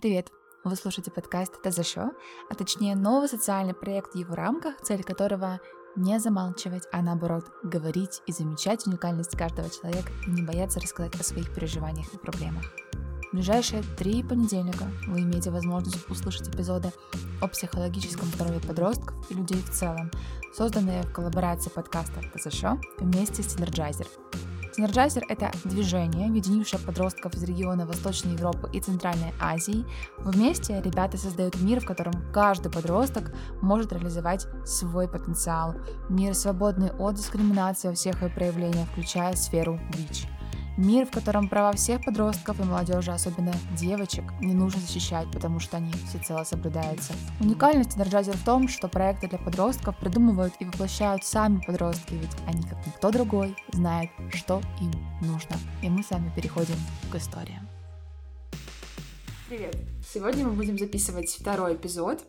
Привет! Вы слушаете подкаст «Это за что?», а точнее новый социальный проект в его рамках, цель которого не замалчивать, а наоборот говорить и замечать уникальность каждого человека и не бояться рассказать о своих переживаниях и проблемах. В ближайшие три понедельника вы имеете возможность услышать эпизоды о психологическом здоровье подростков и людей в целом, созданные в коллаборации подкаста «ТЗШ» вместе с Synergizer. Synergizer — это движение, объединившее подростков из региона Восточной Европы и Центральной Азии. Вместе ребята создают мир, в котором каждый подросток может реализовать свой потенциал. Мир, свободный от дискриминации во всех ее проявлениях, включая сферу ВИЧ. Мир, в котором права всех подростков и молодежи, особенно девочек, не нужно защищать, потому что они всецело соблюдаются. Уникальность Energizer в том, что проекты для подростков придумывают и воплощают сами подростки, ведь они, как никто другой, знают, что им нужно. И мы с вами переходим к историям. Привет! Сегодня мы будем записывать второй эпизод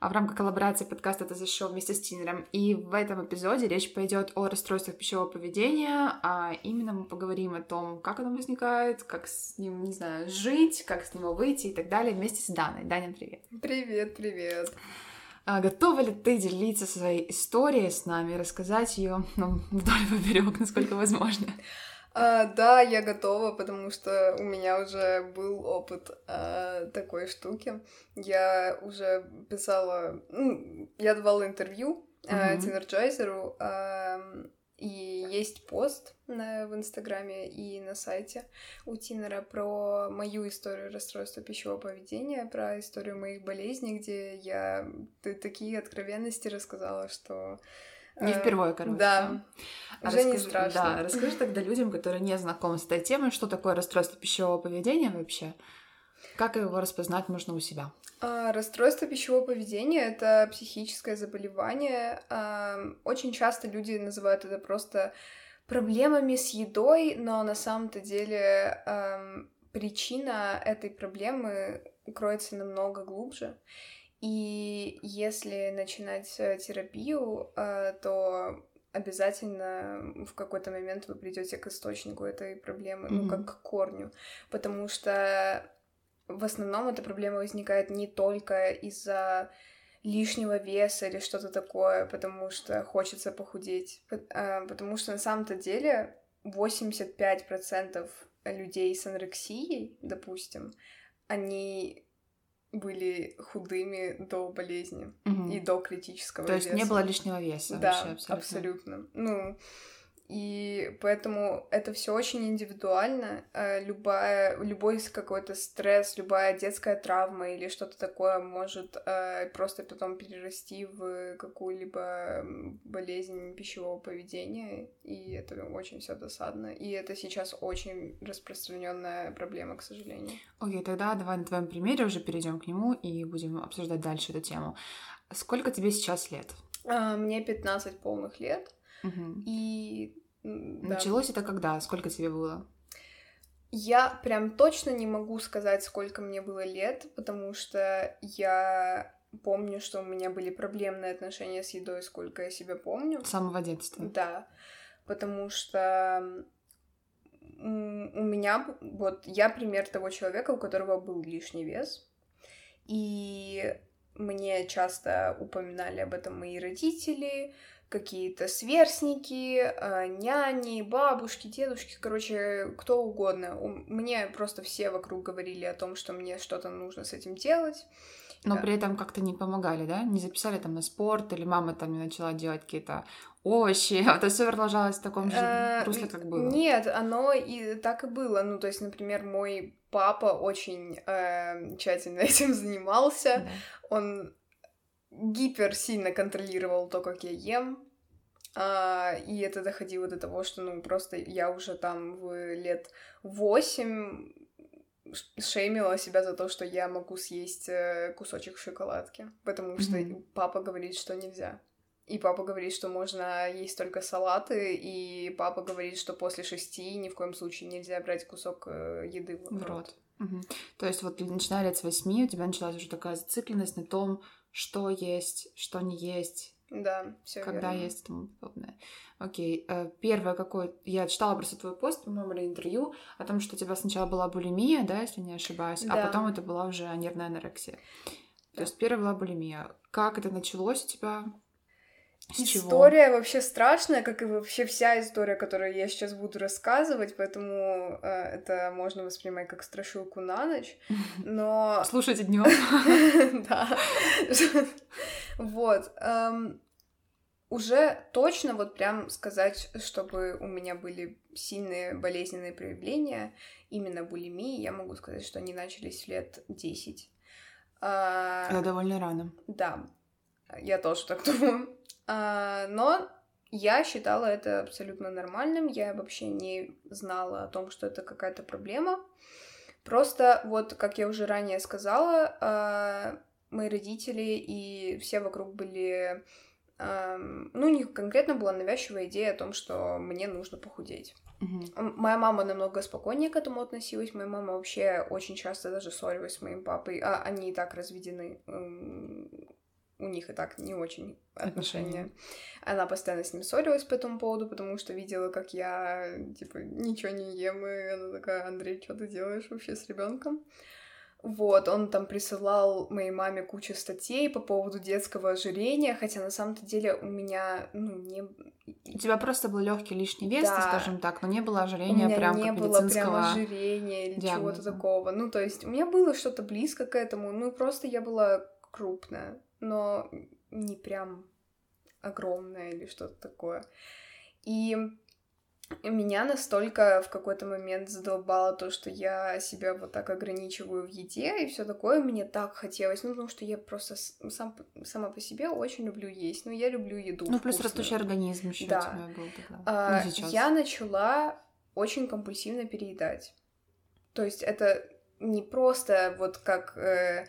а в рамках коллаборации подкаста «Это зашел» вместе с Тинером. И в этом эпизоде речь пойдет о расстройствах пищевого поведения, а именно мы поговорим о том, как оно возникает, как с ним, не знаю, жить, как с него выйти и так далее вместе с Даной. Даня, привет! Привет, привет! А готова ли ты делиться своей историей с нами, рассказать ее ну, вдоль поперек, насколько возможно? А, да, я готова, потому что у меня уже был опыт а, такой штуки. Я уже писала, ну, я давала интервью а, Teenergizer у, а, и есть пост на, в Инстаграме и на сайте у Teener а про мою историю расстройства пищевого поведения, про историю моих болезней, где я такие откровенности рассказала, что не впервые, короче. Да. А Уже расскажи, не страшно. Да, расскажи тогда людям, которые не знакомы с этой темой, что такое расстройство пищевого поведения вообще? Как его распознать можно у себя? А, расстройство пищевого поведения это психическое заболевание. А, очень часто люди называют это просто проблемами с едой, но на самом-то деле а, причина этой проблемы кроется намного глубже. И если начинать э, терапию, э, то обязательно в какой-то момент вы придете к источнику этой проблемы, mm-hmm. ну, как к корню. Потому что в основном эта проблема возникает не только из-за лишнего веса или что-то такое, потому что хочется похудеть. Э, потому что на самом-то деле 85% людей с анорексией, допустим, они были худыми до болезни угу. и до критического То есть веса. не было лишнего веса да, вообще абсолютно. абсолютно. Ну, и поэтому это все очень индивидуально. Э, любая, любой какой-то стресс, любая детская травма или что-то такое может э, просто потом перерасти в какую-либо болезнь пищевого поведения. И это очень все досадно. И это сейчас очень распространенная проблема, к сожалению. Окей, okay, тогда давай на твоем примере уже перейдем к нему и будем обсуждать дальше эту тему. Сколько тебе сейчас лет? А, мне 15 полных лет. Угу. И да. Началось это когда? Сколько тебе было? Я прям точно не могу сказать, сколько мне было лет, потому что я помню, что у меня были проблемные отношения с едой, сколько я себя помню. С самого детства? Да, потому что у меня, вот, я пример того человека, у которого был лишний вес, и мне часто упоминали об этом мои родители, какие-то сверстники, э, няни, бабушки, дедушки, короче, кто угодно. Мне просто все вокруг говорили о том, что мне что-то нужно с этим делать. Но да. при этом как-то не помогали, да? Не записали там на спорт, или мама там не начала делать какие-то овощи, а это все продолжалось в таком же э, русле, как было. Нет, оно и так и было. Ну, то есть, например, мой папа очень э, тщательно этим занимался. Да. Он гипер сильно контролировал то, как я ем. А, и это доходило до того, что, ну, просто я уже там в лет восемь шеймила себя за то, что я могу съесть э, кусочек шоколадки, потому что mm-hmm. папа говорит, что нельзя. И папа говорит, что можно есть только салаты, и папа говорит, что после шести ни в коем случае нельзя брать кусок э, еды в рот. В рот. Угу. То есть вот начиная лет с восьми у тебя началась уже такая зацикленность на том, что есть, что не есть, Да, все когда верно. есть и тому подобное. Окей, э, первое какое... Я читала просто твой пост, по-моему, или интервью о том, что у тебя сначала была булимия, да, если не ошибаюсь, а Да. потом это была уже нервная анорексия. То есть первая была булимия. Как это началось у тебя? С чего? История вообще страшная, как и вообще вся история, которую я сейчас буду рассказывать, поэтому э, это можно воспринимать как страшилку на ночь. Но Слушайте днем. Да. Вот. эм, Уже точно вот прям сказать, чтобы у меня были сильные болезненные проявления именно булимии, я могу сказать, что они начались лет 10. А, довольно рано. Да, я тоже так думаю. А, Но я считала это абсолютно нормальным, я вообще не знала о том, что это какая-то проблема. Просто вот, как я уже ранее сказала, а, мои родители и все вокруг были... ам, Ну, у них конкретно была навязчивая идея о том, что мне нужно похудеть. М- Моя мама намного спокойнее к этому относилась. Моя мама вообще очень часто даже ссорилась с моим папой. А они и так разведены. У них и так не очень отношения. Отношения. Она постоянно с ним ссорилась по этому поводу, потому что видела, как я, типа, ничего не ем. И она такая, Андрей, что ты делаешь вообще с ребенком? Вот, он там присылал моей маме кучу статей по поводу детского ожирения, хотя на самом-то деле у меня, ну, не... У тебя просто был легкий лишний вес, Да. скажем так, но не было У ожирения меня прям не было прям ожирения или чего-то диагноза. такого. Ну, то есть у меня было что-то близко к этому, ну, просто я была крупная, но не прям огромная или что-то такое. И меня настолько в какой-то момент задолбало то, что я себя вот так ограничиваю в еде и все такое. Мне так хотелось, ну, потому что я просто с- сам, сама по себе очень люблю есть. Ну, я люблю еду Ну, плюс растущий организм еще Да. у тебя был тогда. А, ну, сейчас. Я начала очень компульсивно переедать. То есть это не просто вот как э,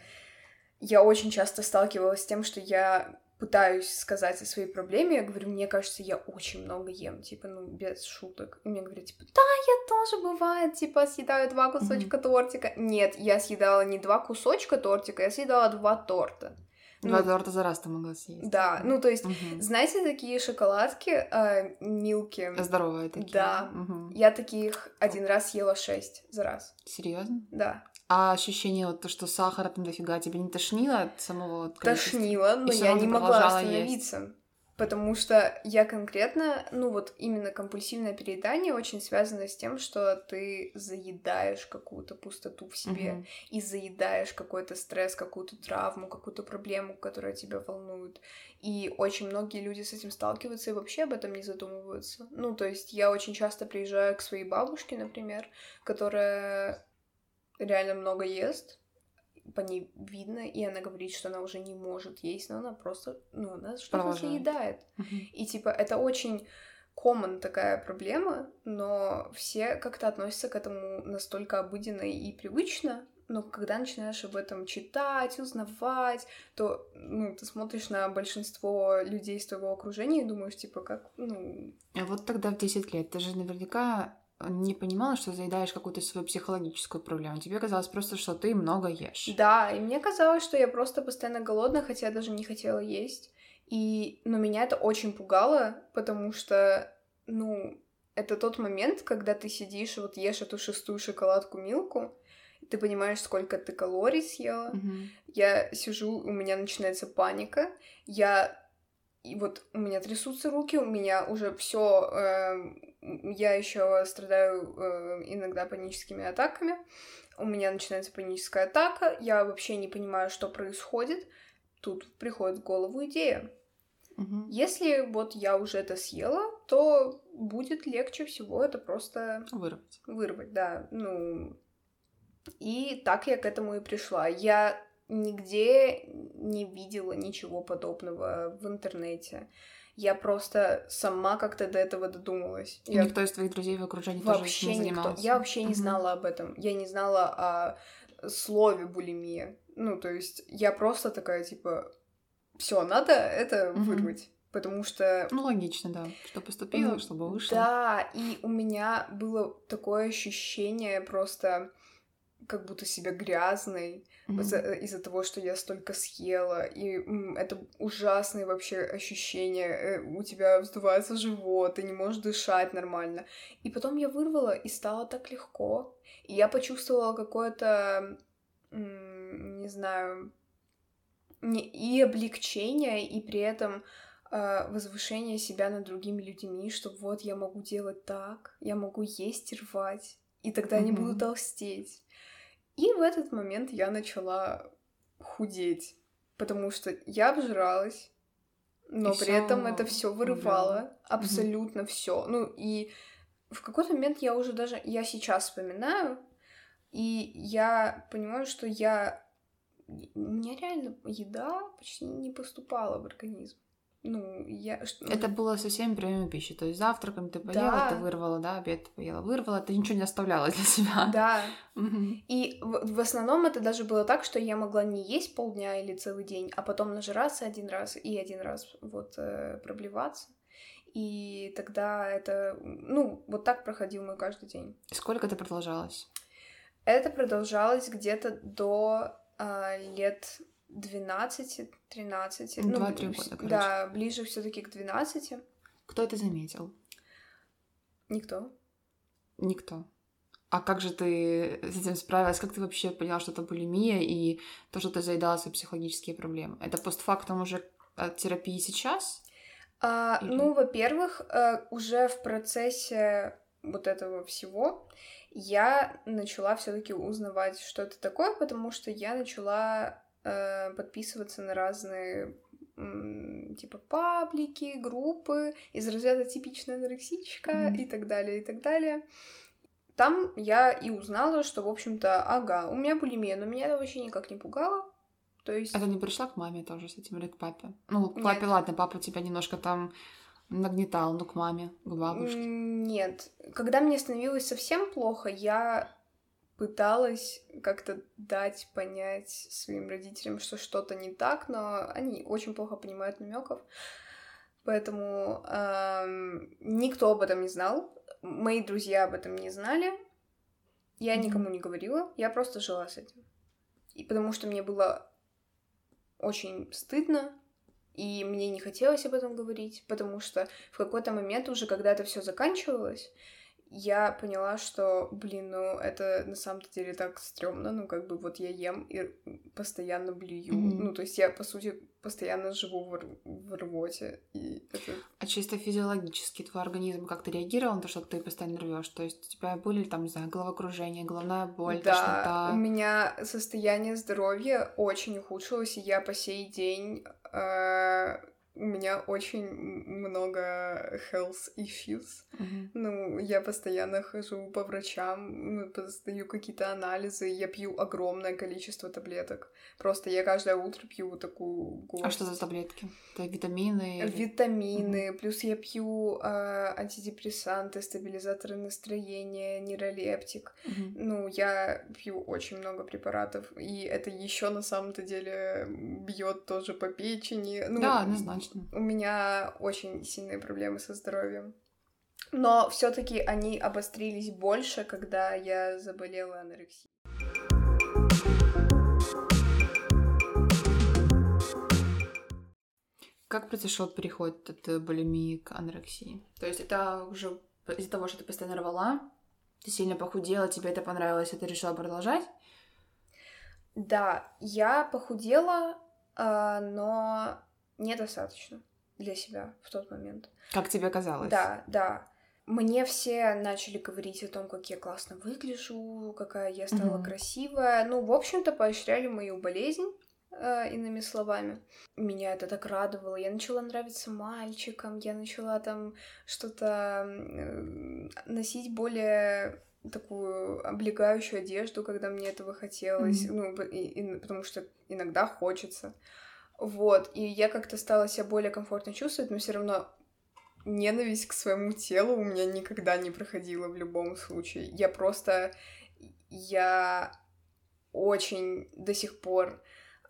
я очень часто сталкивалась с тем, что я пытаюсь сказать о своей проблеме, я говорю, мне кажется, я очень много ем, типа, ну, без шуток. И мне говорят, типа, да, я тоже бывает, типа, съедаю два кусочка тортика. Нет, я съедала не два кусочка тортика, я съедала два торта. Два Ну, торта за раз ты могла съесть. Да, ну, то есть, Мгм. знаете, такие шоколадки, э, милки, Здоровые такие. Да. я таких один раз ела шесть за раз. Серьезно? Да. А ощущение вот то, что сахара там дофига, тебя не тошнило от самого вот? Тошнило, но я не могла остановиться. Потому что я конкретно, ну вот именно компульсивное переедание очень связано с тем, что ты заедаешь какую-то пустоту в себе Мгм. и заедаешь какой-то стресс, какую-то травму, какую-то проблему, которая тебя волнует. И очень многие люди с этим сталкиваются и вообще об этом не задумываются. Ну, то есть я очень часто приезжаю к своей бабушке, например, которая реально много ест, по ней видно, и она говорит, что она уже не может есть, но она просто, ну, она что-то заедает. И типа это очень common такая проблема, но все как-то относятся к этому настолько обыденно и привычно, но когда начинаешь об этом читать, узнавать, то ну, ты смотришь на большинство людей из твоего окружения и думаешь, типа, как, ну, А вот тогда в 10 лет ты же наверняка не понимала, что заедаешь какую-то свою психологическую проблему. Тебе казалось просто, что ты много ешь. Да, и мне казалось, что я просто постоянно голодна, хотя я даже не хотела есть. И, но меня это очень пугало, потому что, ну, это тот момент, когда ты сидишь и вот ешь эту шестую шоколадку Милку, ты понимаешь, сколько ты калорий съела. Мгм. Я сижу, у меня начинается паника, я и вот у меня трясутся руки, у меня уже все, я еще страдаю э, иногда паническими атаками, у меня начинается паническая атака, я вообще не понимаю, что происходит. Тут приходит в голову идея. Мгм. Если вот я уже это съела, то будет легче всего это просто Вырвать. вырвать, да. Ну, и так я к этому и пришла. Я нигде не видела ничего подобного в интернете. Я просто сама как-то до этого додумалась. И Я никто из твоих друзей в окружении тоже вообще не никто. занимался. Я вообще не знала об этом. Я не знала о слове булимия. Ну, то есть я просто такая, типа, все, надо это вырвать. Потому что Ну, логично, да. Что поступило, Ну, чтобы вышло. Да, и у меня было такое ощущение просто как будто себя грязной Мгм. из-за, э, из-за того, что я столько съела. И это ужасные вообще ощущения. Э, У тебя вздувается живот, ты не можешь дышать нормально. И потом я вырвала, и стало так легко. И я почувствовала какое-то, не знаю, не- и облегчение, и при этом э, возвышение себя над другими людьми, что вот я могу делать так, я могу есть и рвать, и тогда я не буду Мгм. толстеть. И в этот момент я начала худеть, потому что я обжиралась, но И при этом всё это все вырывало, абсолютно все. Ну и в какой-то момент я уже даже, я сейчас вспоминаю, и я понимаю, что я у меня реально еда почти не поступала в организм. Ну, я... Это было со всеми приемами пищи. То есть завтраком ты поела, Да. ты вырвала, да, обед ты поела, вырвала, ты ничего не оставляла для себя. Да, Мгм. И в, в основном это даже было так, что я могла не есть полдня или целый день, а потом нажираться один раз и один раз вот э, проблеваться. И тогда это, ну, вот так проходил мой каждый день. Сколько это продолжалось? Это продолжалось где-то до а, лет 12-13. Ну, два-три года, короче. Да, ближе все таки к 12. Кто это заметил? Никто. Никто. А как же ты с этим справилась? Как ты вообще поняла, что это булимия и то, что ты заедала свои психологические проблемы? Это постфактум уже от терапии сейчас? А, Или- Ну, во-первых, э, уже в процессе вот этого всего я начала все-таки узнавать, что это такое, потому что я начала э, подписываться на разные типа паблики, группы из разряда типичная анорексичка Мгм. и так далее, и так далее. Там я и узнала, что, в общем-то, ага, у меня булимия, но меня это вообще никак не пугало. То есть... А ты не пришла к маме тоже с этим или к папе? Ну, к Нет. папе, ладно, папа тебя немножко там нагнетал, ну, к маме, к бабушке. Нет. Когда мне становилось совсем плохо, я пыталась как-то дать понять своим родителям, что что-то не так, но они очень плохо понимают намеков. Поэтому эм, никто об этом не знал. Мои друзья об этом не знали. Я никому не говорила. Я просто жила с этим. И потому что мне было очень стыдно, и мне не хотелось об этом говорить, потому что в какой-то момент уже, когда это все заканчивалось, я поняла, что, блин, ну это на самом деле так стрёмно, ну как бы вот я ем и постоянно блюю, Мгм. ну то есть я, по сути, постоянно живу в, р- в рвоте, и это... А чисто физиологически твой организм как-то реагировал на то, что ты постоянно рвешь? То есть у тебя были там, не знаю, головокружение, головная боль, да, тошнота? у меня состояние здоровья очень ухудшилось, и я по сей день... э, у меня очень много health issues. Мгм. Ну, я постоянно хожу по врачам, сдаю какие-то анализы, я пью огромное количество таблеток. Просто я каждое утро пью такую горсть. А что за таблетки? Это витамины? или- Витамины, плюс я пью э, антидепрессанты, стабилизаторы настроения, нейролептик. Мгм. Ну, я пью очень много препаратов, и это еще на самом-то деле бьет тоже по печени. Ну, Да, однозначно. У меня очень сильные проблемы со здоровьем. Но все-таки они обострились больше, когда я заболела анорексией. Как произошел переход от булимии к анорексии? То есть это уже из-за того, что ты постоянно рвала, ты сильно похудела, тебе это понравилось, и ты решила продолжать? Да, я похудела, а, но недостаточно для себя в тот момент. Как тебе казалось? Да, да. Мне все начали говорить о том, как я классно выгляжу, какая я стала Мгм. красивая. Ну, в общем-то, поощряли мою болезнь, э, иными словами. Меня это так радовало. Я начала нравиться мальчикам, я начала там что-то носить более такую облегающую одежду, когда мне этого хотелось, Мгм. ну, и- и- потому что иногда хочется. Вот, и я как-то стала себя более комфортно чувствовать, но все равно ненависть к своему телу у меня никогда не проходила в любом случае. Я просто... Я очень до сих пор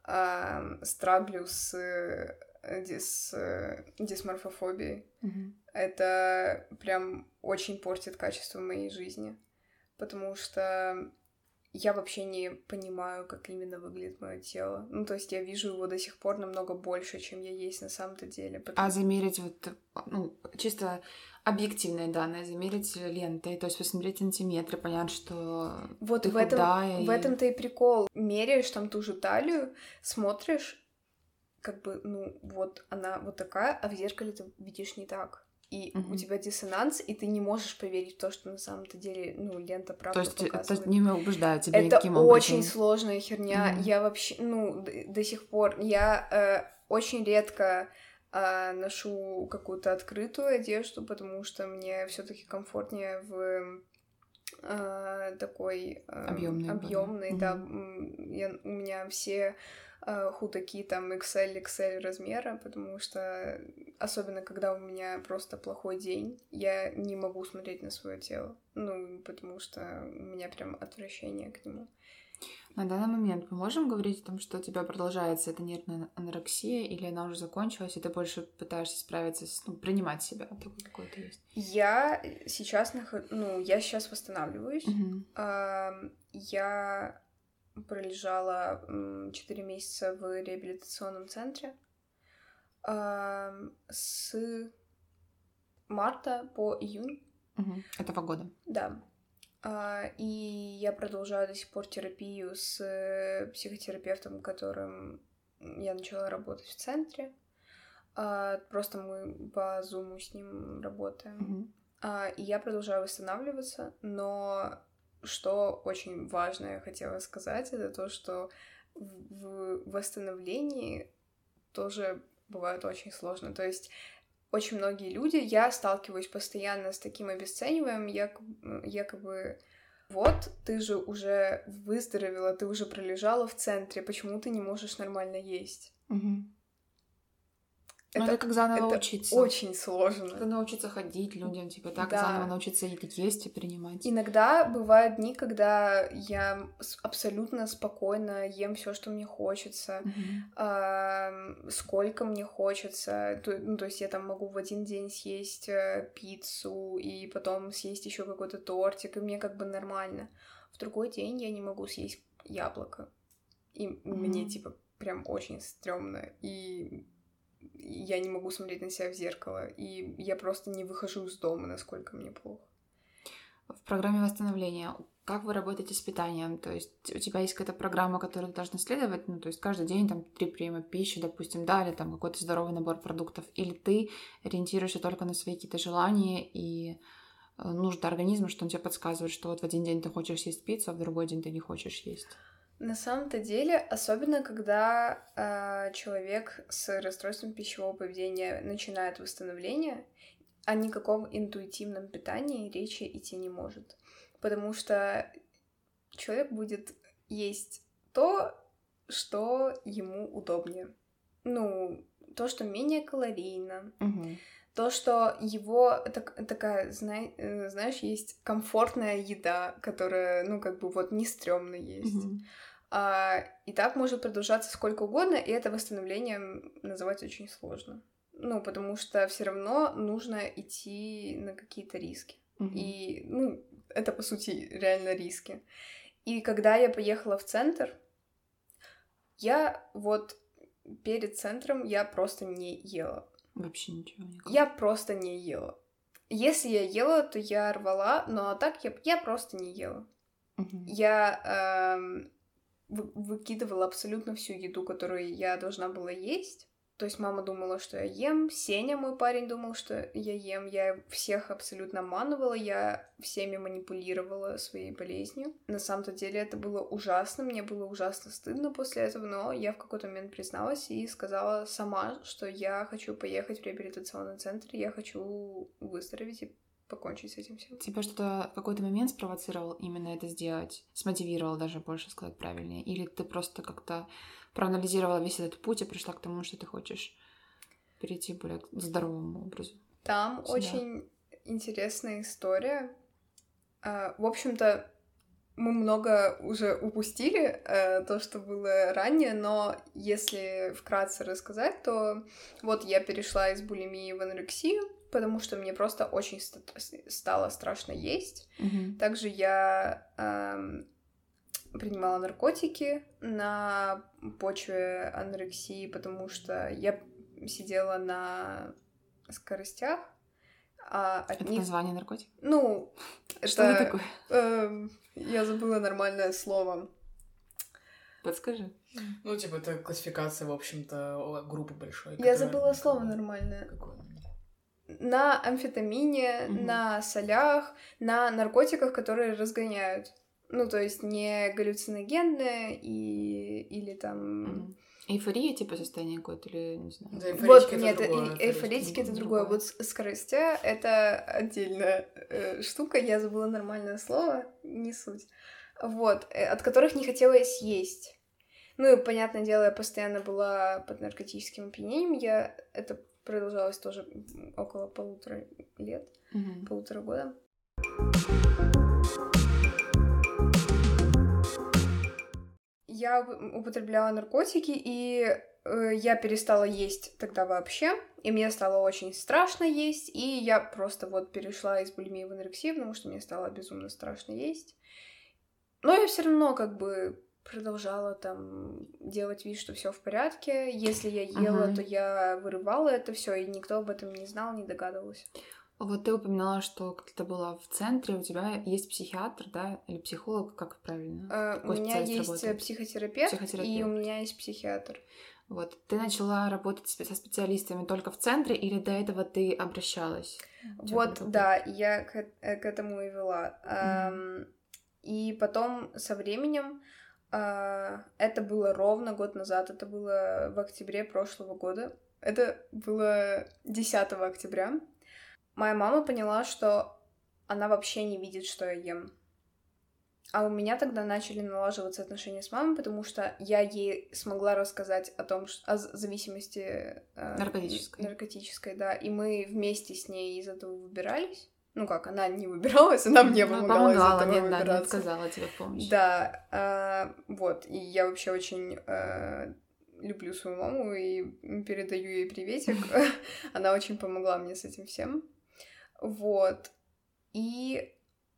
ам, страглю с, э, ди- с э, дисморфофобией. Мгм. Это прям очень портит качество моей жизни. Потому что я вообще не понимаю, как именно выглядит мое тело. Ну, то есть я вижу его до сих пор намного больше, чем я есть на самом-то деле. Потому... А замерить вот, ну, чисто объективные данные, замерить лентой, то есть посмотреть сантиметры, понять, что вот ты в этом, худая. В этом-то и прикол. Меряешь там ту же талию, смотришь, как бы, ну, вот она вот такая, а в зеркале ты видишь не так и угу. у тебя диссонанс, и ты не можешь поверить в то, что на самом-то деле, ну, лента правда То есть это не убеждает тебя Это никаким образом. очень сложная херня. Угу. Я вообще, ну, до, до сих пор, я э, очень редко э, ношу какую-то открытую одежду, потому что мне все таки комфортнее в э, такой э, объемный, объемный да. Я, у меня все худаки там XL, XL размера, потому что особенно когда у меня просто плохой день, я не могу смотреть на свое тело, ну, потому что у меня прям отвращение к нему. На данный момент мы можем говорить о том, что у тебя продолжается эта нервная анорексия, или она уже закончилась, и ты больше пытаешься справиться с, ну, принимать себя такой, какой то есть? Я сейчас нахожу, ну, я сейчас восстанавливаюсь. Uh-huh. Я пролежала 4 месяца в реабилитационном центре. С марта по июнь. Угу. Этого года. Да. А, и я продолжаю до сих пор терапию с психотерапевтом, которым я начала работать в центре. А, просто мы по зуму с ним работаем. Угу. И я продолжаю восстанавливаться, но что очень важно я хотела сказать, это то, что в восстановлении тоже бывает очень сложно. То есть очень многие люди, я сталкиваюсь постоянно с таким обесцениванием, якобы, якобы вот, ты же уже выздоровела, ты уже пролежала в центре, почему ты не можешь нормально есть? Угу. Это, это как заново это учиться. Очень сложно. Это научиться ходить людям, типа так, да. заново научиться есть и принимать. Иногда бывают дни, когда я абсолютно спокойно ем все, что мне хочется, mm-hmm. э, сколько мне хочется. То, ну, то есть я там могу в один день съесть э, пиццу и потом съесть еще какой-то тортик, и мне как бы нормально. В другой день я не могу съесть яблоко. И mm-hmm. мне типа прям очень стрёмно. И я не могу смотреть на себя в зеркало, и я просто не выхожу из дома, насколько мне плохо. В программе восстановления как вы работаете с питанием? То есть у тебя есть какая-то программа, которую ты должна следовать, ну, то есть каждый день там три приема пищи, допустим, да, или там какой-то здоровый набор продуктов, или ты ориентируешься только на свои какие-то желания и э, нужды организма, что он тебе подсказывает, что вот в один день ты хочешь есть пиццу, а в другой день ты не хочешь есть? На самом-то деле, особенно когда э, человек с расстройством пищевого поведения начинает восстановление, о никаком интуитивном питании речи идти не может. Потому что человек будет есть то, что ему удобнее. Ну, то, что менее калорийно. Угу. То, что его так, такая, знай, э, знаешь, есть комфортная еда, которая, ну, как бы вот не стрёмно есть. Угу. А, и так может продолжаться сколько угодно, и это восстановление называть очень сложно. Ну, потому что все равно нужно идти на какие-то риски. Угу. И, ну, это, по сути, реально риски. И когда я поехала в центр, я вот перед центром я просто не ела. Вообще ничего не Я просто не ела. Если я ела, то я рвала, но а так я, я просто не ела. Угу. Я эм, выкидывала абсолютно всю еду, которую я должна была есть. То есть мама думала, что я ем, Сеня, мой парень, думал, что я ем. Я всех абсолютно обманывала, я всеми манипулировала своей болезнью. На самом-то деле это было ужасно, мне было ужасно стыдно после этого, но я в какой-то момент призналась и сказала сама, что я хочу поехать в реабилитационный центр, я хочу выздороветь и покончить с этим всем. Тебя что-то в какой-то момент спровоцировал именно это сделать? Смотивировал даже, больше сказать правильнее? Или ты просто как-то проанализировала весь этот путь и пришла к тому, что ты хочешь перейти более к здоровому образу? Там Сюда. очень интересная история. А, в общем-то, мы много уже упустили э, то, что было ранее, но если вкратце рассказать, то вот я перешла из булимии в анорексию, потому что мне просто очень ст- стало страшно есть. Mm-hmm. Также я эм, принимала наркотики на почве анорексии, потому что я сидела на скоростях, а от Это них... название наркотик? Ну, Что это такое? эм, я забыла нормальное слово. Подскажи. Ну, типа, это классификация, в общем-то, группы большой. Я забыла слово нормальное. Какое? На амфетамине, Мгм. на солях, на наркотиках, которые разгоняют. Ну, то есть не галлюциногенные и... или там... Мгм. Эйфория, типа, состояние какое-то, или, не знаю. Да, Вот, нет, другое, э- эйфоретики это другое. Вот скоростя это отдельная э, штука. Я забыла нормальное слово, не суть. Вот, э, от которых не хотелось есть. Ну и, понятное дело, я постоянно была под наркотическим опьянением. Я... Это продолжалось тоже около полутора лет, Мгм. полутора года. Я уп- употребляла наркотики, и э, я перестала есть тогда вообще, и мне стало очень страшно есть, и я просто вот перешла из булимии в анорексию, потому что мне стало безумно страшно есть. Но я все равно как бы продолжала там делать вид, что все в порядке. Если я ела, Ага. то я вырывала это все, и никто об этом не знал, не догадывался. Вот ты упоминала, что когда была в центре, у тебя есть психиатр, да, или психолог, как правильно? Э, У меня есть э, работает? психотерапевт, и Психотерапевт. у меня есть психиатр. Вот, ты начала работать со специалистами только в центре, или до этого ты обращалась? Вот, да, я к, э- к этому и вела. Эм, И потом со временем, а, это было ровно год назад, это было в октябре прошлого года, это было 10 октября, моя мама поняла, что она вообще не видит, что я ем. А у меня тогда начали налаживаться отношения с мамой, потому что я ей смогла рассказать о том, ш- о зависимости э, Наркотической. наркотической, да, и мы вместе с ней из этого выбирались. Ну как, она не выбиралась, она мне Ну, помогала, из помогала, этого нет, да, не выбираться. отказала тебе в помощи. Да, а, вот, и я вообще очень а, люблю свою маму и передаю ей приветик. Она очень помогла мне с этим всем. Вот. И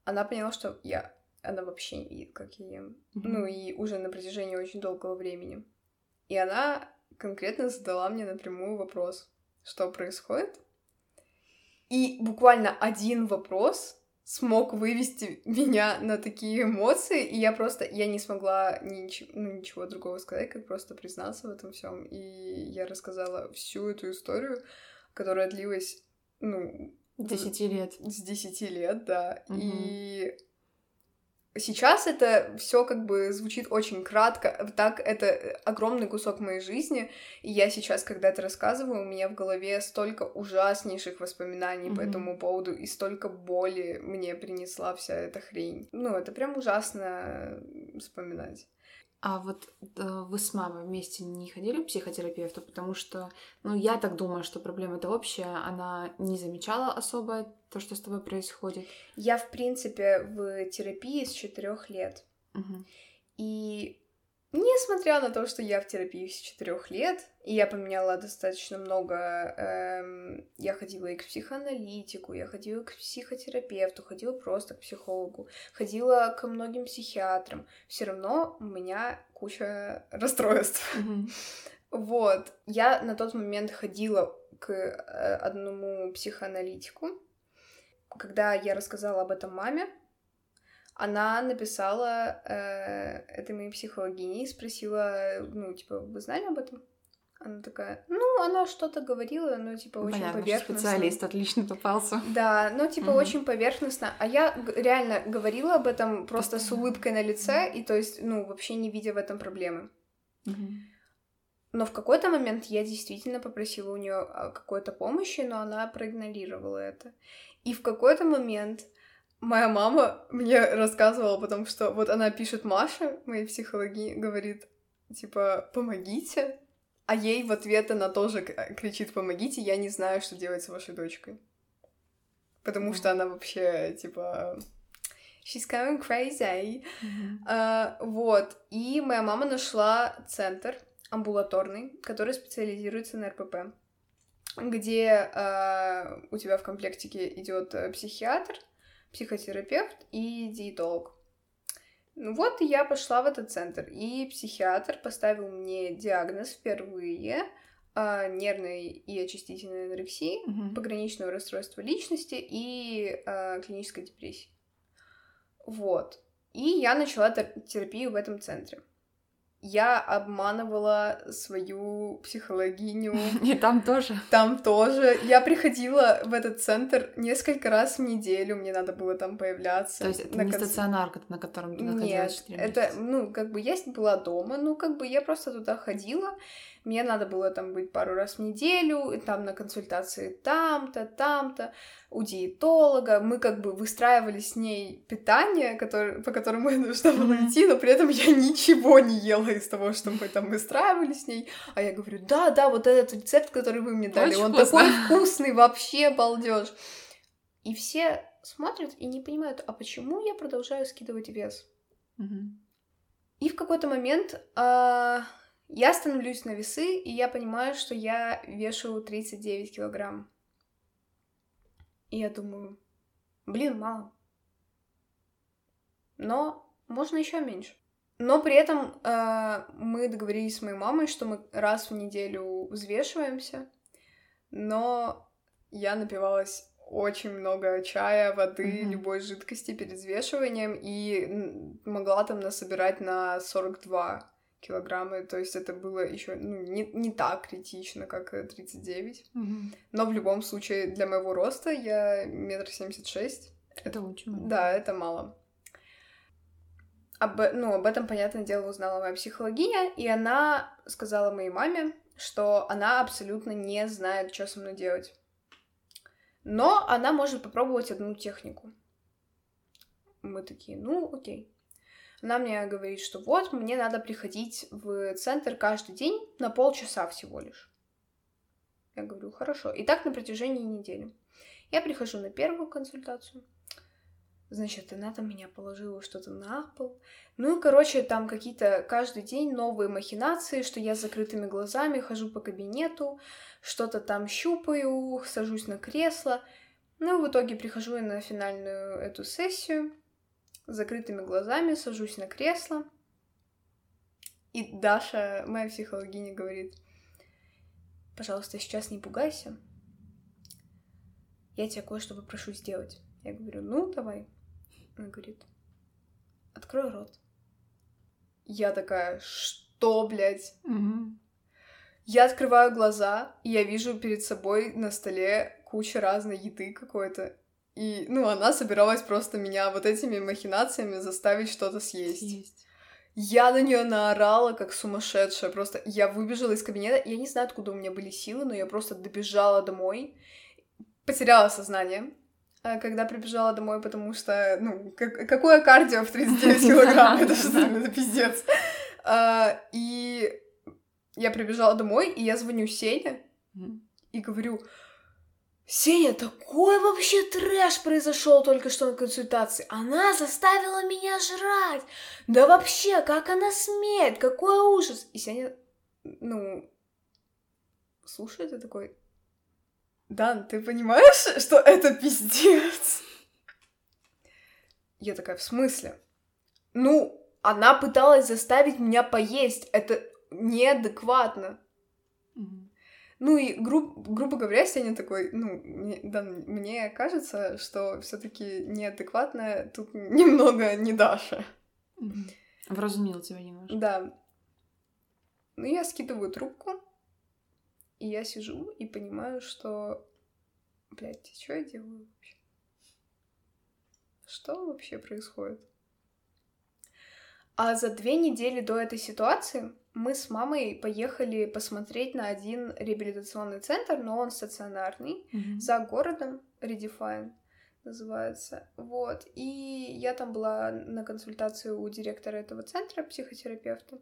она поняла, что я... Она вообще не видит, как я ем. Ну и уже на протяжении очень долгого времени. И она конкретно задала мне напрямую вопрос, что происходит. И буквально один вопрос смог вывести меня на такие эмоции, и я просто, я не смогла нич- ну, ничего другого сказать, как просто признаться в этом всем. И я рассказала всю эту историю, которая длилась, ну, Десяти лет. с 10 лет, да. Мгм. И сейчас это все как бы звучит очень кратко. Так, это огромный кусок моей жизни. И я сейчас, когда это рассказываю, у меня в голове столько ужаснейших воспоминаний по Мгм. этому поводу, и столько боли мне принесла вся эта хрень. Ну, это прям ужасно вспоминать. А вот э, вы с мамой вместе не ходили к психотерапевту, потому что, ну, я так думаю, что проблема это общая, она не замечала особо то, что с тобой происходит. Я, в принципе, в терапии с четырех лет. Мгм. И несмотря на то, что я в терапии с четырех лет, и я поменяла достаточно много, эм, я ходила и к психоаналитику, я ходила к психотерапевту, ходила просто к психологу, ходила к многим психиатрам, все равно у меня куча расстройств. Вот, я на тот момент ходила к э, одному психоаналитику. Когда я рассказала об этом маме, она написала э, этой моей психологине и спросила, ну, типа, вы знали об этом? Она такая, ну, она что-то говорила, но, типа, очень Понятно, поверхностно. специалист отлично попался. Да, ну, типа, Мгм. очень поверхностно. А я реально говорила об этом просто с улыбкой на лице, и, то есть, ну, вообще не видя в этом проблемы. Мгм. Но в какой-то момент я действительно попросила у нее какой-то помощи, но она проигнорировала это. И в какой-то момент моя мама мне рассказывала потом, что вот она пишет Маше, моей психологи, говорит, типа, помогите, а ей в ответ она тоже к- кричит, помогите, я не знаю, что делать с вашей дочкой. Потому Мгм. что она вообще, типа, she's going crazy. Мгм. А, вот. И моя мама нашла центр амбулаторный, который специализируется на РПП, где а, у тебя в комплектике идет э, психиатр, психотерапевт и диетолог. Ну вот, я пошла в этот центр, и психиатр поставил мне диагноз впервые а, нервной и очистительной анорексии, Мгм. пограничного расстройства личности и а, клинической депрессии. Вот. И я начала тер- терапию в этом центре. Я обманывала свою психологиню. И там тоже. Там тоже. Я приходила в этот центр несколько раз в неделю. Мне надо было там появляться. То есть это на не стационарка, на котором ты находилась Нет, это, ну, как бы я была дома, ну, как бы я просто туда ходила, мне надо было там быть пару раз в неделю, и там на консультации там-то, там-то, у диетолога, мы как бы выстраивали с ней питание, которое, по которому я должна была идти, но при этом я ничего не ела из того, что мы там выстраивали с ней, а я говорю, да, да, вот этот рецепт, который вы мне дали, Очень он вкусно. такой вкусный, вообще балдеж. И все смотрят и не понимают, а почему я продолжаю скидывать вес? Мгм. И в какой-то момент а, я становлюсь на весы, и я понимаю, что я вешу 39 килограмм. И я думаю, блин, мало. Но можно еще меньше. Но при этом а, мы договорились с моей мамой, что мы раз в неделю взвешиваемся, но я напивалась очень много чая, воды, Мгм. любой жидкости перед взвешиванием и могла там насобирать на 42 килограмма, то есть это было еще ну, не, не так критично, как э, 39. Мгм. Но в любом случае для моего роста я метр семьдесят шесть. Это очень мало. Да, это мало. Об, ну, об этом, понятное дело, узнала моя психологиня, и она сказала моей маме, что она абсолютно не знает, что со мной делать. Но она может попробовать одну технику. Мы такие, ну, окей. Она мне говорит, что вот, мне надо приходить в центр каждый день на полчаса всего лишь. Я говорю, хорошо. И так на протяжении недели. Я прихожу на первую консультацию. Значит, она там меня положила что-то на пол. Ну и, короче, там какие-то каждый день новые махинации, что я с закрытыми глазами хожу по кабинету, что-то там щупаю, сажусь на кресло. Ну, в итоге прихожу я на финальную эту сессию с закрытыми глазами, сажусь на кресло. И Даша, моя психологиня, говорит, пожалуйста, сейчас не пугайся. Я тебя кое-что попрошу сделать. Я говорю, ну, давай. Она говорит, открой рот. Я такая, что, блядь? Мгм. Я открываю глаза, и я вижу перед собой на столе куча разной еды какой-то. И, ну, она собиралась просто меня вот этими махинациями заставить что-то съесть. Есть. Я на нее наорала, как сумасшедшая. Просто я выбежала из кабинета. Я не знаю, откуда у меня были силы, но я просто добежала домой. Потеряла сознание, а, когда прибежала домой, потому что, ну, как- какое кардио в 39 килограмм? Это что, это пиздец. А, И я прибежала домой, и я звоню Сене и говорю, Сеня, такой вообще трэш произошел только что на консультации. Она заставила меня жрать. Да вообще, как она смеет? Какой ужас. И Сеня, ну, слушает и такой, Дан, ты понимаешь, что это пиздец? Я такая, в смысле? Ну, она пыталась заставить меня поесть. Это неадекватно. Ну и, груб- грубо говоря, Сеня такой, ну, мне, да, мне кажется, что все таки неадекватная тут немного не Даша. Вразумил тебя немножко. Да. Ну, я скидываю трубку, и я сижу и понимаю, что, блядь, что я делаю вообще? Что вообще происходит? А за две недели до этой ситуации мы с мамой поехали посмотреть на один реабилитационный центр, но он стационарный, Мгм. за городом, Redefine называется. Вот. И я там была на консультации у директора этого центра, психотерапевта.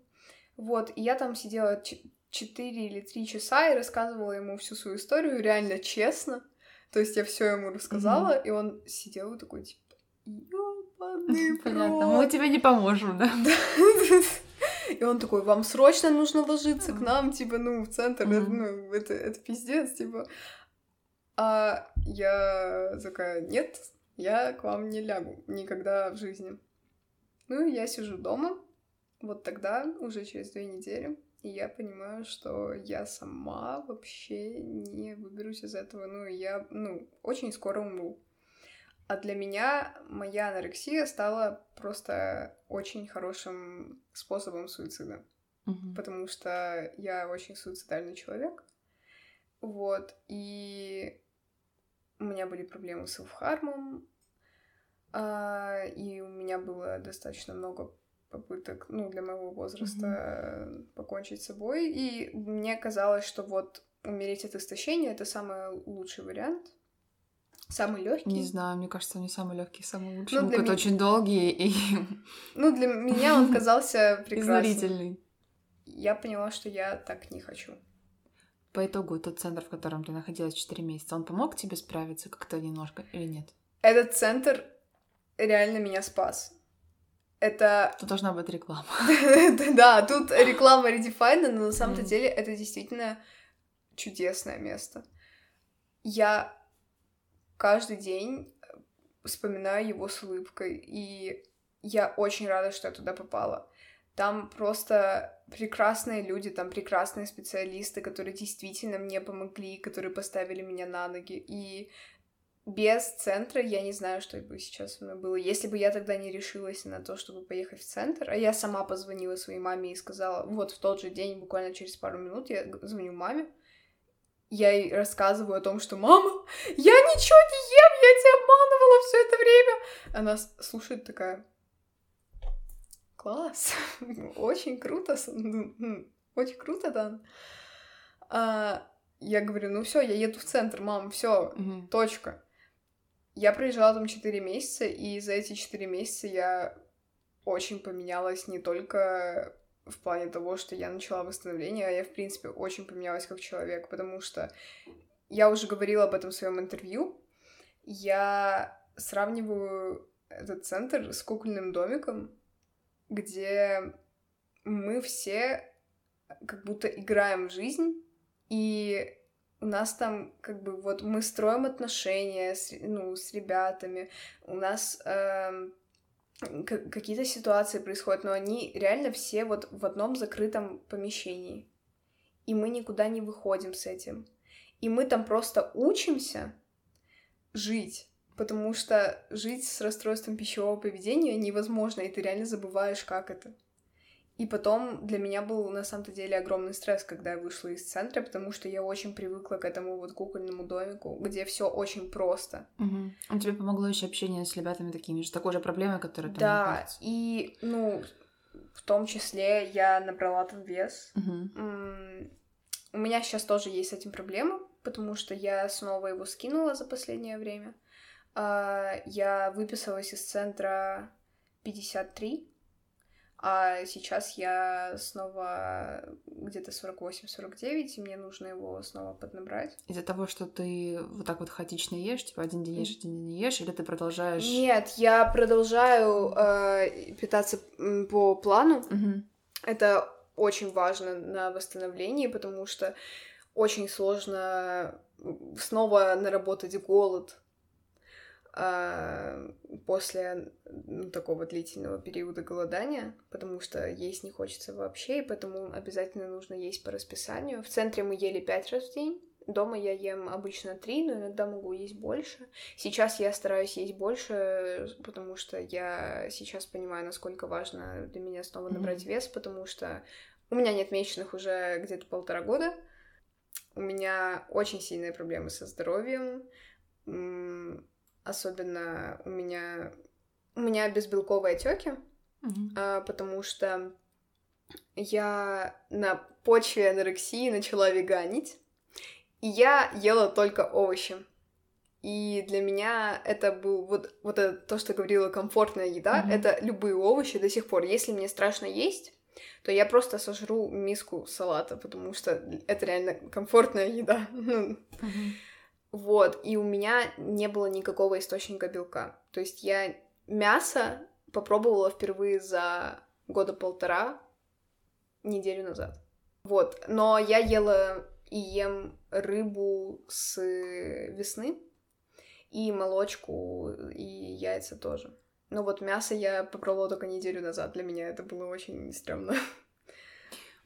Вот. И я там сидела 4 или 3 часа и рассказывала ему всю свою историю, реально честно. То есть я все ему рассказала, и он сидел и такой, типа, ёбаный Понятно. рот». Мы тебе не поможем, да? И он такой, вам срочно нужно ложиться к нам, типа, ну, в центр, это, ну, это, это пиздец, типа. А я такая, нет, я к вам не лягу никогда в жизни. Ну и я сижу дома. Вот тогда, уже через две недели, и я понимаю, что я сама вообще не выберусь из этого. Ну, я, ну, очень скоро умру. А для меня моя анорексия стала просто очень хорошим способом суицида. Мгм. Потому что я очень суицидальный человек. Вот. И у меня были проблемы с селфхармом. а, И у меня было достаточно много попыток, ну, для моего возраста э, покончить с собой. И мне казалось, что вот умереть от истощения это самый лучший вариант. Самый легкий. Не знаю, мне кажется, он не самый легкий, самый лучший. Ну, Ну, для какой-то меня- очень долгий и Ну, для меня он казался прекрасным. изнурительный. Я поняла, что я так не хочу. По итогу, тот центр, в котором ты находилась 4 месяца, он помог тебе справиться как-то немножко или нет? Этот центр реально меня спас. Это Тут должна быть реклама. Да, тут реклама Redefine, но на самом-то деле это действительно чудесное место. Я каждый день вспоминаю его с улыбкой, и я очень рада, что я туда попала. Там просто прекрасные люди, там прекрасные специалисты, которые действительно мне помогли, которые поставили меня на ноги. И без центра я не знаю, что бы сейчас со мной было. Если бы я тогда не решилась на то, чтобы поехать в центр, а я сама позвонила своей маме и сказала, вот в тот же день, буквально через пару минут, я звоню маме, я ей рассказываю о том, что «Мама, я ничего не ем, я тебя обманывала все это время!» Она слушает такая «Класс, очень круто, ну, очень круто, Дан». А, я говорю, ну все, я еду в центр, мам, все, Мгм. Точка. Я пролежала там 4 месяца, и за эти 4 месяца я очень поменялась не только в плане того, что я начала восстановление, а я, в принципе, очень поменялась как человек, потому что я уже говорила об этом в своем интервью. Я сравниваю этот центр с кукольным домиком, где мы все как будто играем в жизнь, и у нас там как бы вот мы строим отношения с, ну, с ребятами, у нас к- какие-то ситуации происходят, но они реально все вот в одном закрытом помещении. И мы никуда не выходим с этим. И мы там просто учимся жить, потому что жить с расстройством пищевого поведения невозможно, и ты реально забываешь, как это. И потом для меня был на самом-то деле огромный стресс, когда я вышла из центра, потому что я очень привыкла к этому вот кукольному домику, где все очень просто. Мгм. А тебе помогло еще общение с ребятами такими же, такой же проблемой, которая там да, и, ну, в том числе я набрала там вес. М, У меня сейчас тоже есть с этим проблема, потому что я снова его скинула за последнее время. А, Я выписалась из центра 53, а сейчас я снова где-то 48-49, и мне нужно его снова поднабрать. Из-за того, что ты вот так вот хаотично ешь, типа один день ешь, один день не ешь, или ты продолжаешь... Нет, я продолжаю э, питаться по плану. Мгм. Это очень важно на восстановлении, потому что очень сложно снова наработать голод после ну, такого длительного периода голодания, потому что есть не хочется вообще, и поэтому обязательно нужно есть по расписанию. В центре мы ели пять раз в день, дома я ем обычно три, но иногда могу есть больше. Сейчас я стараюсь есть больше, потому что я сейчас понимаю, насколько важно для меня снова набрать вес, потому что у меня нет месячных уже где-то полтора года. У меня очень сильные проблемы со здоровьем. Особенно у меня... У меня безбелковые отеки, Мгм. а, потому что я на почве анорексии начала веганить, и я ела только овощи. И для меня это был вот, вот это, то, что говорила, комфортная еда, Мгм. это любые овощи до сих пор. Если мне страшно есть, то я просто сожру миску салата, потому что это реально комфортная еда. Мгм. Вот, и у меня не было никакого источника белка. То есть я мясо попробовала впервые за года полтора, неделю назад. Вот, но я ела и ем рыбу с весны, и молочку, и яйца тоже. Ну вот мясо я попробовала только неделю назад. Для меня это было очень стрёмно.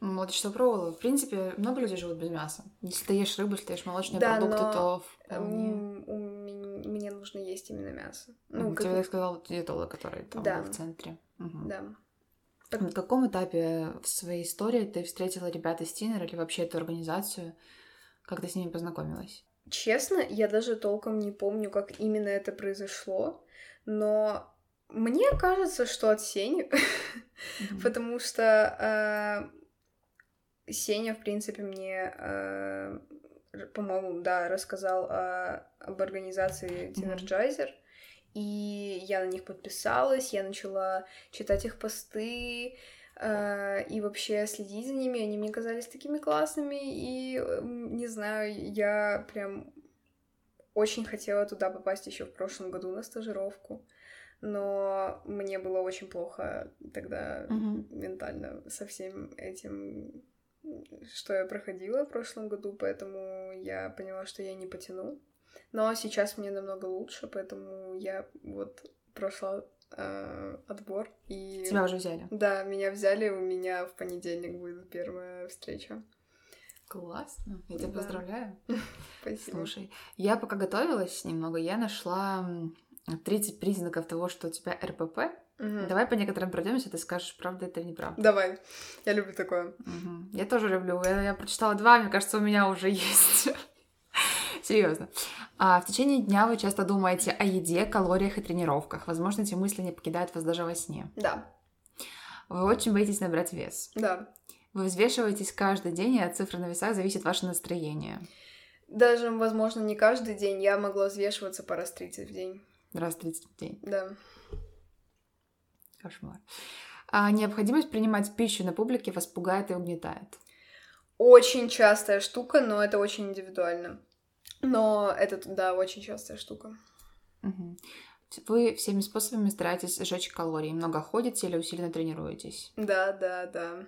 М, Вот что пробовала. В принципе, много людей живут без мяса. Если ты ешь рыбу, если ты ешь молочные Да, продукты, но, то вполне... Мне нужно есть именно мясо. Ну, Мгм, как- Тебе так сказал диетолог, который там Да. был в центре. Мгм. Да. На каком этапе в своей истории ты встретила ребят из Тинер или вообще эту организацию? Как ты с ними познакомилась? Честно, я даже толком не помню, как именно это произошло, но мне кажется, что от Сени, Мгм. потому что э, Сеня, в принципе, мне, э, по-моему, да, рассказал э, об организации Teenergizer, и я на них подписалась, я начала читать их посты, э, и вообще следить за ними, они мне казались такими классными, и, м, не знаю, я прям очень хотела туда попасть еще в прошлом году на стажировку, но мне было очень плохо тогда Мгм. ментально со всем этим, что я проходила в прошлом году, поэтому я поняла, что я не потяну. Но сейчас мне намного лучше, поэтому я вот прошла э, отбор и Тебя уже взяли. да, меня взяли, у меня в понедельник будет первая встреча. Классно. Я тебя Да. поздравляю. Спасибо. Слушай, я пока готовилась немного, я нашла м, 30 признаков того, что у тебя РПП. Мгм. Давай по некоторым пройдемся, ты скажешь, правда это или неправда. Давай, я люблю такое. Мгм. Я тоже люблю. Я, я прочитала два, мне кажется, у меня уже есть. Серьезно. А в течение дня вы часто думаете о еде, калориях и тренировках. Возможно, эти мысли не покидают вас даже во сне. Да, Вы очень боитесь набрать вес. да. Вы взвешиваетесь каждый день, и от цифры на весах зависит ваше настроение. Даже, возможно, не каждый день я могла взвешиваться по раз 30 в день. Раз в 30 в день. Да. Кошмар. А необходимость принимать пищу на публике вас пугает и угнетает. Очень частая штука, но это очень индивидуально. Но это, да, очень частая штука. Вы всеми способами стараетесь сжечь калории. Много ходите или усиленно тренируетесь. Да, да, да.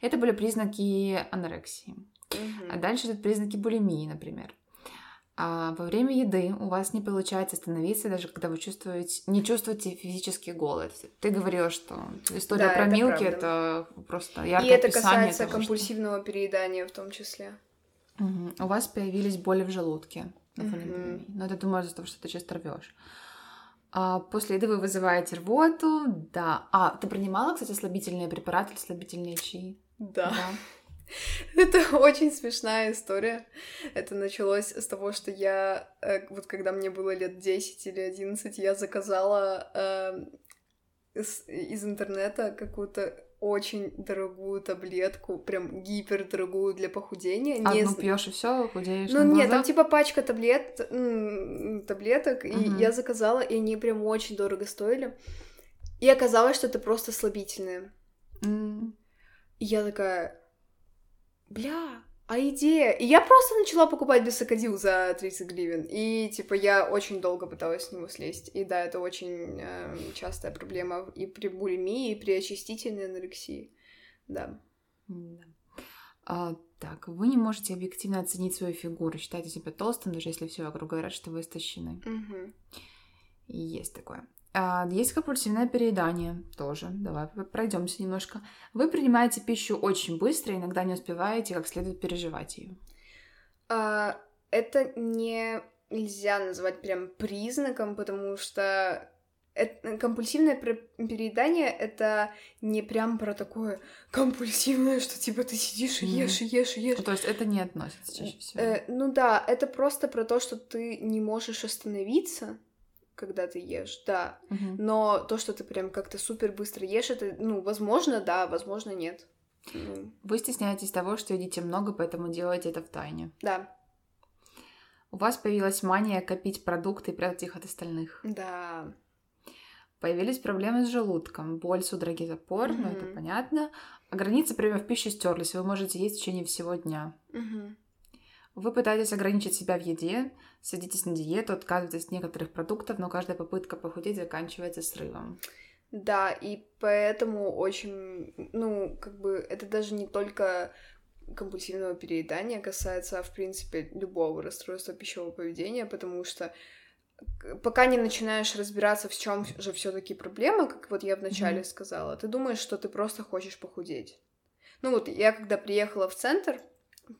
Это были признаки анорексии. Мгм. А дальше идут признаки булимии, например. А во время еды у вас не получается остановиться, даже когда вы чувствуете, не чувствуете физический голод. Ты говорила, что история Да, про это Милки правда. это просто И яркое это описание касается того, что- компульсивного переедания в том числе. Мгм. У вас появились боли в желудке Мгм. булимии. Но это, думаю, из-за того, что ты часто рвешь. А после еды вы вызываете рвоту, да. А, ты принимала, кстати, слабительные препараты или слабительные чаи? Да. Это очень смешная история. Это началось с того, что я, э, вот когда мне было лет 10 или 11, я заказала э, из, интернета какую-то очень дорогую таблетку, прям гипердорогую для похудения. Не Одну з- пьешь и все, худеешь Ну нет, там типа пачка таблет, таблеток, и Мгм. я заказала, и они прям очень дорого стоили. И оказалось, что это просто слабительные. М. И я такая, бля, а идея? И я просто начала покупать бисокодил за 30 гривен. И, типа, я очень долго пыталась с него слезть. И да, это очень э, частая проблема и при булимии, и при очистительной анорексии. Да. Да. А, так, вы не можете объективно оценить свою фигуру, считаете себя толстым, даже если все вокруг говорят, что вы истощены. И есть такое. А, есть компульсивное переедание тоже. Давай пройдемся немножко. Вы принимаете пищу очень быстро, иногда не успеваете как следует переживать ее. А, это не нельзя назвать прям признаком, потому что это- компульсивное переедание это не прям про такое компульсивное, что типа ты сидишь и ешь, и ешь, и ешь. Ну, то есть это не относится чаще всего. Э, ну да, это просто про то, что ты не можешь остановиться, когда ты ешь, да. Мгм. Но то, что ты прям как-то супер быстро ешь, это, ну, возможно, да, возможно, нет. Вы стесняетесь того, что едите много, поэтому делаете это в тайне. да, У вас появилась мания копить продукты и прятать их от остальных. да. Появились проблемы с желудком, боль, судороги, запор, ну это понятно. А границы приемов пищи стерлись, вы можете есть в течение всего дня. Мгм. Вы пытаетесь ограничить себя в еде, садитесь на диету, отказываетесь от некоторых продуктов, но каждая попытка похудеть заканчивается срывом. Да, и поэтому очень, ну, как бы, это даже не только компульсивного переедания касается, а, в принципе, любого расстройства пищевого поведения, потому что пока не начинаешь разбираться, в чем же все-таки проблема, как вот я вначале Мгм. сказала, ты думаешь, что ты просто хочешь похудеть. Ну вот я когда приехала в центр,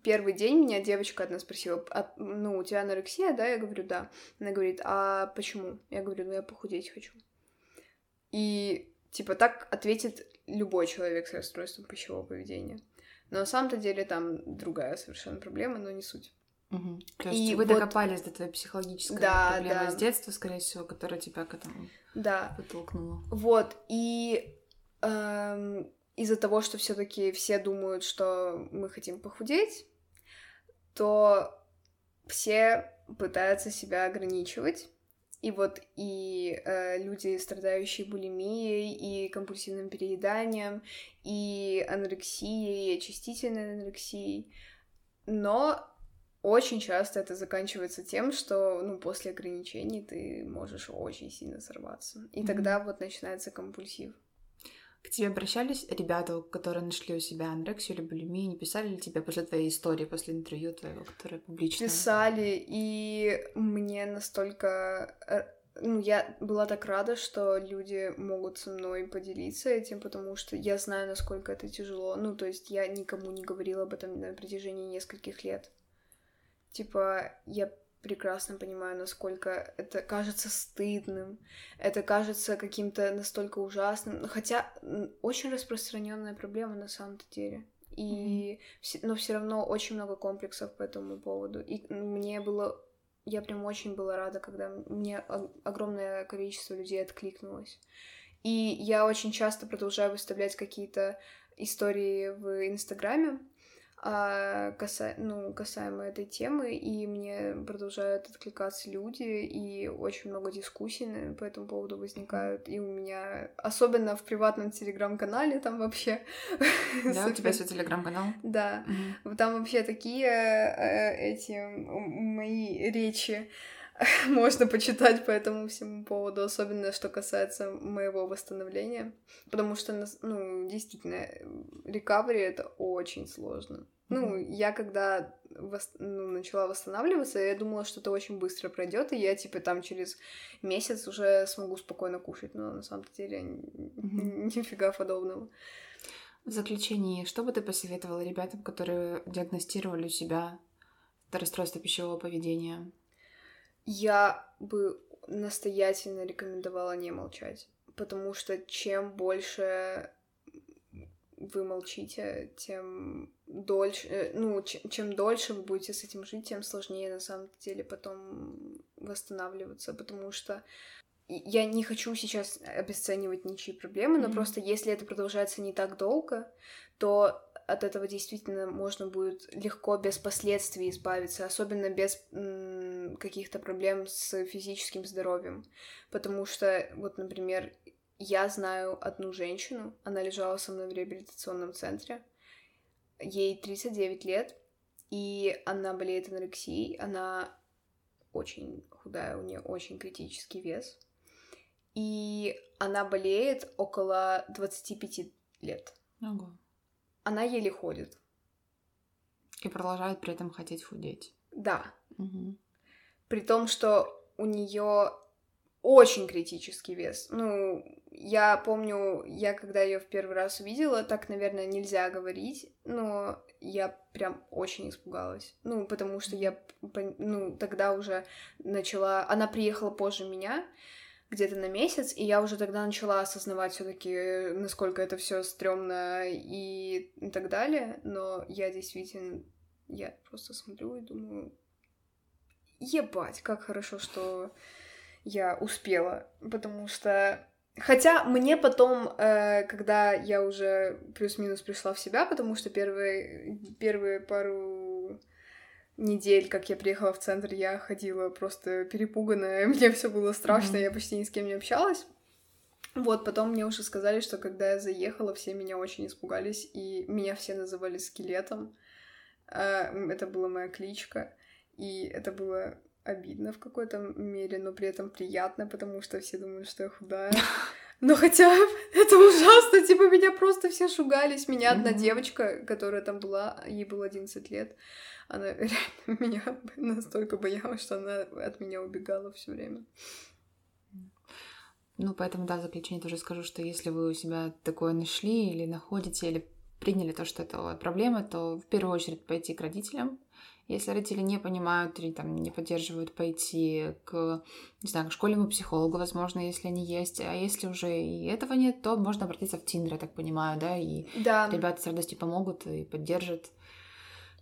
первый день меня девочка одна спросила, «А, ну у тебя анорексия, да? Я говорю, да. Она говорит, а почему? Я говорю, ну я похудеть хочу. И типа так ответит любой человек с расстройством пищевого поведения. Но на самом-то деле там другая совершенно проблема, но не суть. Мгм. То есть И вы вот- докопались до твоей психологической Да, проблемы да. с детства, скорее всего, которая тебя к этому Да. подтолкнула. Вот, и эм, из-за того, что все-таки все думают, что мы хотим похудеть, то все пытаются себя ограничивать. И вот и э, люди, страдающие булимией, и компульсивным перееданием, и анорексией, и очистительной анорексией. Но очень часто это заканчивается тем, что ну, после ограничений ты можешь очень сильно сорваться. И Мгм. тогда вот начинается компульсив. К тебе обращались ребята, которые нашли у себя анорексию или булимию, не писали ли тебе после твоей истории, после интервью твоего, которое публично? Писали, и мне настолько... э, Ну, я была так рада, что люди могут со мной поделиться этим, потому что я знаю, насколько это тяжело. Ну, то есть я никому не говорила об этом на протяжении нескольких лет. Типа, я прекрасно понимаю, насколько это кажется стыдным, это кажется каким-то настолько ужасным, Ну, хотя очень распространенная проблема на самом-то деле. И все- но все равно очень много комплексов по этому поводу. И мне было, я прям очень была рада, когда мне огромное количество людей откликнулось. И я очень часто продолжаю выставлять какие-то истории в Инстаграме, а, каса... ну, касаемо этой темы, и мне продолжают откликаться люди, и очень много дискуссий по этому поводу возникают, и у меня, особенно в приватном телеграм-канале, там вообще... Да, у тебя свой телеграм-канал? Да, там вообще такие э, эти мои речи можно почитать по этому всему поводу, особенно что касается моего восстановления, потому что, ну, действительно, рекавери — это очень сложно. Ну, я когда вос- ну, начала восстанавливаться, я думала, что это очень быстро пройдет, и я, типа, там через месяц уже смогу спокойно кушать, но на самом деле Мгм. нифига подобного. В заключении, что бы ты посоветовала ребятам, которые диагностировали у себя расстройство пищевого поведения? Я бы настоятельно рекомендовала не молчать, потому что чем больше вы молчите, тем дольше, э, ну, чем дольше вы будете с этим жить, тем сложнее на самом деле потом восстанавливаться, потому что я не хочу сейчас обесценивать ничьи проблемы, но Мгм. просто если это продолжается не так долго, то от этого действительно можно будет легко, без последствий избавиться, особенно без м, каких-то проблем с физическим здоровьем. Потому что, вот, например, я знаю одну женщину, она лежала со мной в реабилитационном центре, ей 39 лет, и она болеет анорексией, она очень худая, у нее очень критический вес, и она болеет около 25 лет. Ого. Она еле ходит. И продолжают при этом хотеть худеть. Да, Мгм. при том, что у нее очень критический вес. Ну, я помню, я когда ее в первый раз увидела, так, наверное, нельзя говорить, но я прям очень испугалась. Ну, потому что я, ну, тогда уже начала... Она приехала позже меня, где-то на месяц, и я уже тогда начала осознавать все-таки, насколько это все стрёмно и так далее. Но я действительно, я просто смотрю и думаю, ебать, как хорошо, что я успела, потому что Хотя мне потом, э, когда я уже плюс-минус пришла в себя, потому что первые, первые пару недель, как я приехала в центр, я ходила просто перепуганная, мне все было страшно, я почти ни с кем не общалась. Вот, потом мне уже сказали, что когда я заехала, все меня очень испугались, и меня все называли скелетом. М, Это была моя кличка, и это было обидно в какой-то мере, но при этом приятно, потому что все думают, что я худая. Но хотя это ужасно, типа меня просто все шугались. Меня одна девочка, которая там была, ей было 11 лет, она реально меня настолько боялась, что она от меня убегала все время. Ну, поэтому, да, в заключение тоже скажу, что если вы у себя такое нашли или находите, или приняли то, что это проблема, то в первую очередь пойти к родителям. Если родители не понимают или там не поддерживают, пойти к, не знаю, к школьному психологу, возможно, если они есть. А если уже и этого нет, то можно обратиться в Тиндер, я так понимаю, да, и Да, ребята с радостью помогут и поддержат.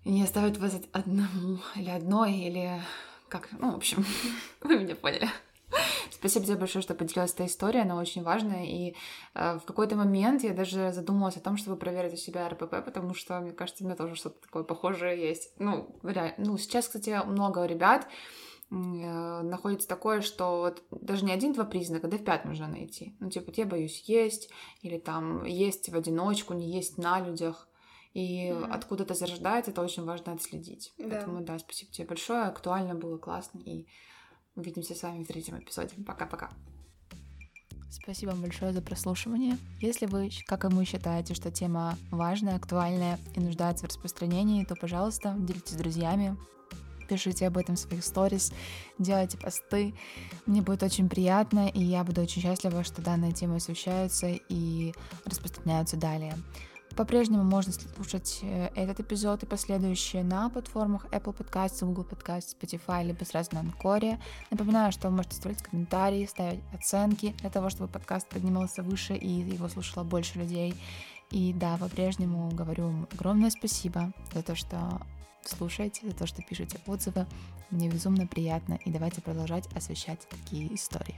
И не оставят вас од- одному или одной, или как, ну, в общем, вы меня поняли. Спасибо тебе большое, что поделилась этой историей, она очень важная, и э, в какой-то момент я даже задумалась о том, чтобы проверить у себя РПП, потому что, мне кажется, у меня тоже что-то такое похожее есть. Ну, реально, ну, сейчас, кстати, много ребят э, находится такое, что вот даже не один-два признака, да в пять можно найти. Ну, типа, я боюсь есть, или там есть в одиночку, не есть на людях. И Мгм. откуда это зарождается, это очень важно отследить. Да. Поэтому, да, спасибо тебе большое. Актуально было, классно. И увидимся с вами в третьем эпизоде. Пока-пока. Спасибо вам большое за прослушивание. Если вы, как и мы, считаете, что тема важная, актуальная и нуждается в распространении, то, пожалуйста, делитесь с друзьями, пишите об этом в своих сторис, делайте посты. Мне будет очень приятно, и я буду очень счастлива, что данная тема освещается и распространяются далее. По-прежнему можно слушать э, этот эпизод и последующие на платформах Apple Podcasts, Google Podcasts, Spotify, либо сразу на Анкоре. Напоминаю, что вы можете оставлять комментарии, ставить оценки для того, чтобы подкаст поднимался выше и его слушало больше людей. И да, по-прежнему говорю вам огромное спасибо за то, что слушаете, за то, что пишете отзывы. Мне безумно приятно, и давайте продолжать освещать такие истории.